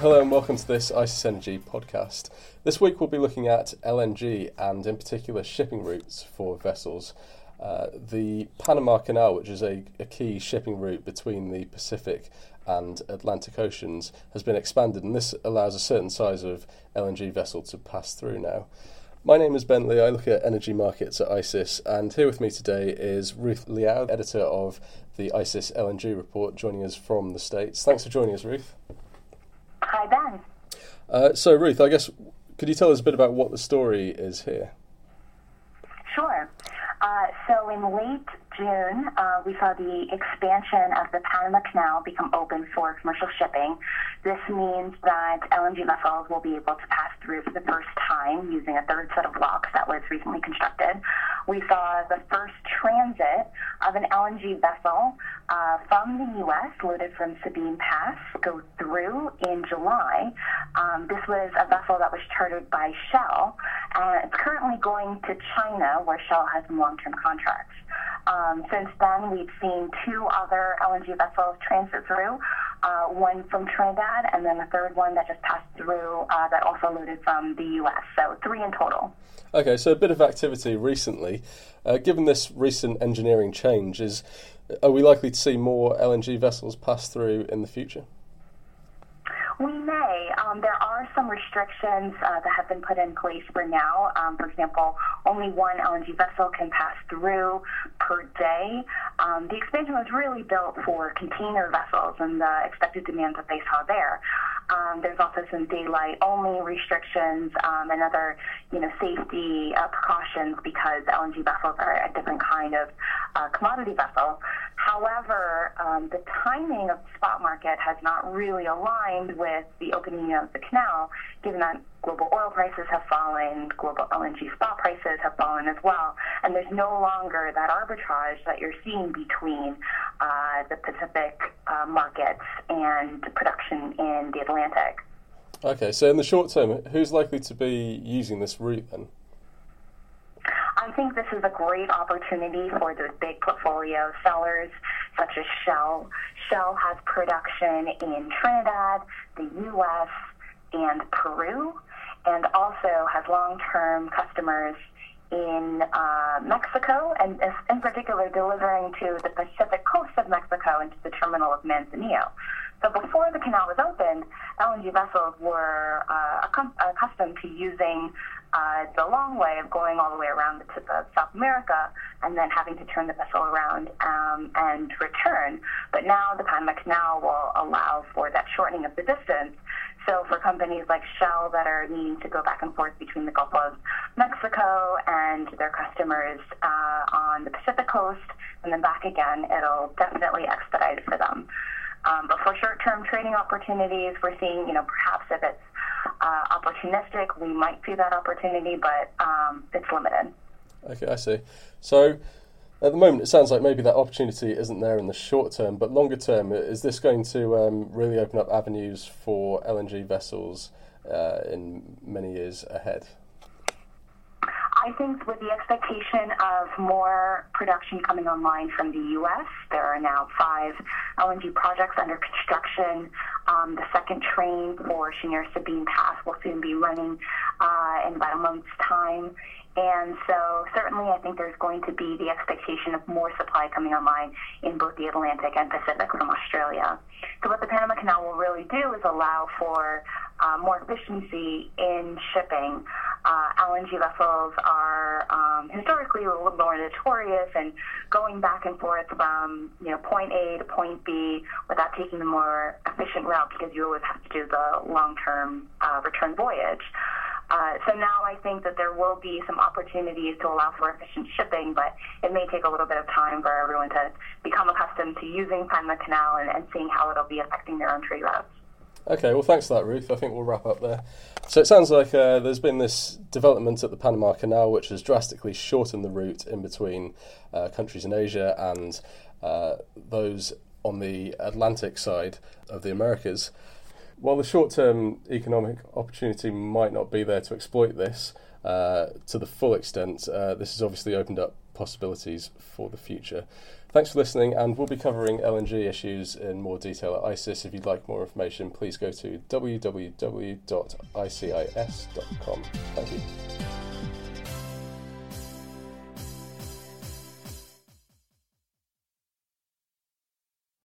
Hello and welcome to this ICIS Energy podcast. This week we'll be looking at LNG and, in particular, shipping routes for vessels. Uh, the Panama Canal, which is a, a, key shipping route between the Pacific and Atlantic Oceans, has been expanded, and this allows a certain size of LNG vessel to pass through now. My name is Bentley. I look at energy markets at ICIS, and here with me today is Ruth Liao, editor of the ICIS LNG report, joining us from the States. Thanks for joining us, Ruth. Hi, Ben. Uh, so, Ruth, I guess, could you tell us a bit about what the story is here? Sure. Uh, so, in late June, uh, we saw the expansion of the Panama Canal become open for commercial shipping. This means that LNG vessels will be able to pass through for the first time using a third set of locks that was recently constructed. We saw the first transit of an LNG vessel uh, from the U.S. loaded from Sabine Pass go through in July. Um, this was a vessel that was chartered by Shell. and it's currently going to China, where Shell has some long-term contracts. Um, since then, we've seen two other LNG vessels transit through, uh, one from Trinidad and then a third one that just passed through uh, that also loaded from the U.S. So three in total. Okay, so a bit of activity recently. Uh, given this recent engineering change, is are we likely to see more LNG vessels pass through in the future? We may. Um, there are some restrictions uh, that have been put in place for now. Um, for example, only one LNG vessel can pass through per day. Um, the expansion was really built for container vessels and the expected demands that they saw there. Um, there's also some daylight only restrictions um, and other, you know, safety uh, precautions because LNG vessels are a different kind of uh, commodity vessel. However, um, the timing of the spot market has not really aligned with the opening of the canal, given that global oil prices have fallen, global LNG spot prices have fallen as well, and there's no longer that arbitrage that you're seeing between uh, the Pacific uh, markets and production in the Atlantic. Okay, so in the short term, who's likely to be using this route then? I think this is a great opportunity for the big portfolio sellers such as Shell. Shell has production in Trinidad, the U.S., and Peru, and also has long-term customers in uh, Mexico, and in particular delivering to the Pacific coast of Mexico and to the terminal of Manzanillo. So before the canal was opened, LNG vessels were uh, accustomed to using uh, the long way of going all the way around the tip of South America and then having to turn the vessel around um, and return. But now the Panama Canal will allow for that shortening of the distance. So for companies like Shell that are needing to go back and forth between the Gulf of Mexico and their customers uh, on the Pacific coast and then back again, it'll definitely expedite it for them. Um, but for short-term trading opportunities, we're seeing, you know, perhaps if it's uh, opportunistic, we might see that opportunity, but um, it's limited. Okay, I see. So at the moment, it sounds like maybe that opportunity isn't there in the short term, but longer term, is this going to um, really open up avenues for LNG vessels uh, in many years ahead? I think with the expectation of more production coming online from the U.S., there are now five LNG projects under construction. Um, the second train for Cheniere Sabine Pass will soon be running uh, in about a month's time. And so, certainly, I think there's going to be the expectation of more supply coming online in both the Atlantic and Pacific from Australia. So, what the Panama Canal will really do is allow for uh, more efficiency in shipping. LNG vessels are um, historically a little more notorious and going back and forth from you know point A to point B without taking the more efficient route because you always have to do the long-term uh, return voyage. Uh, so now I think that there will be some opportunities to allow for efficient shipping, but it may take a little bit of time for everyone to become accustomed to using Panama Canal and, and seeing how it'll be affecting their own trade routes. Okay, well, thanks for that, Ruth. I think we'll wrap up there. So it sounds like uh, there's been this development at the Panama Canal which has drastically shortened the route in between uh, countries in Asia and uh, those on the Atlantic side of the Americas. While the short term economic opportunity might not be there to exploit this uh, to the full extent, uh, this has obviously opened up possibilities for the future. Thanks for listening, and we'll be covering LNG issues in more detail at ICIS. If you'd like more information, please go to www.icis.com. Thank you.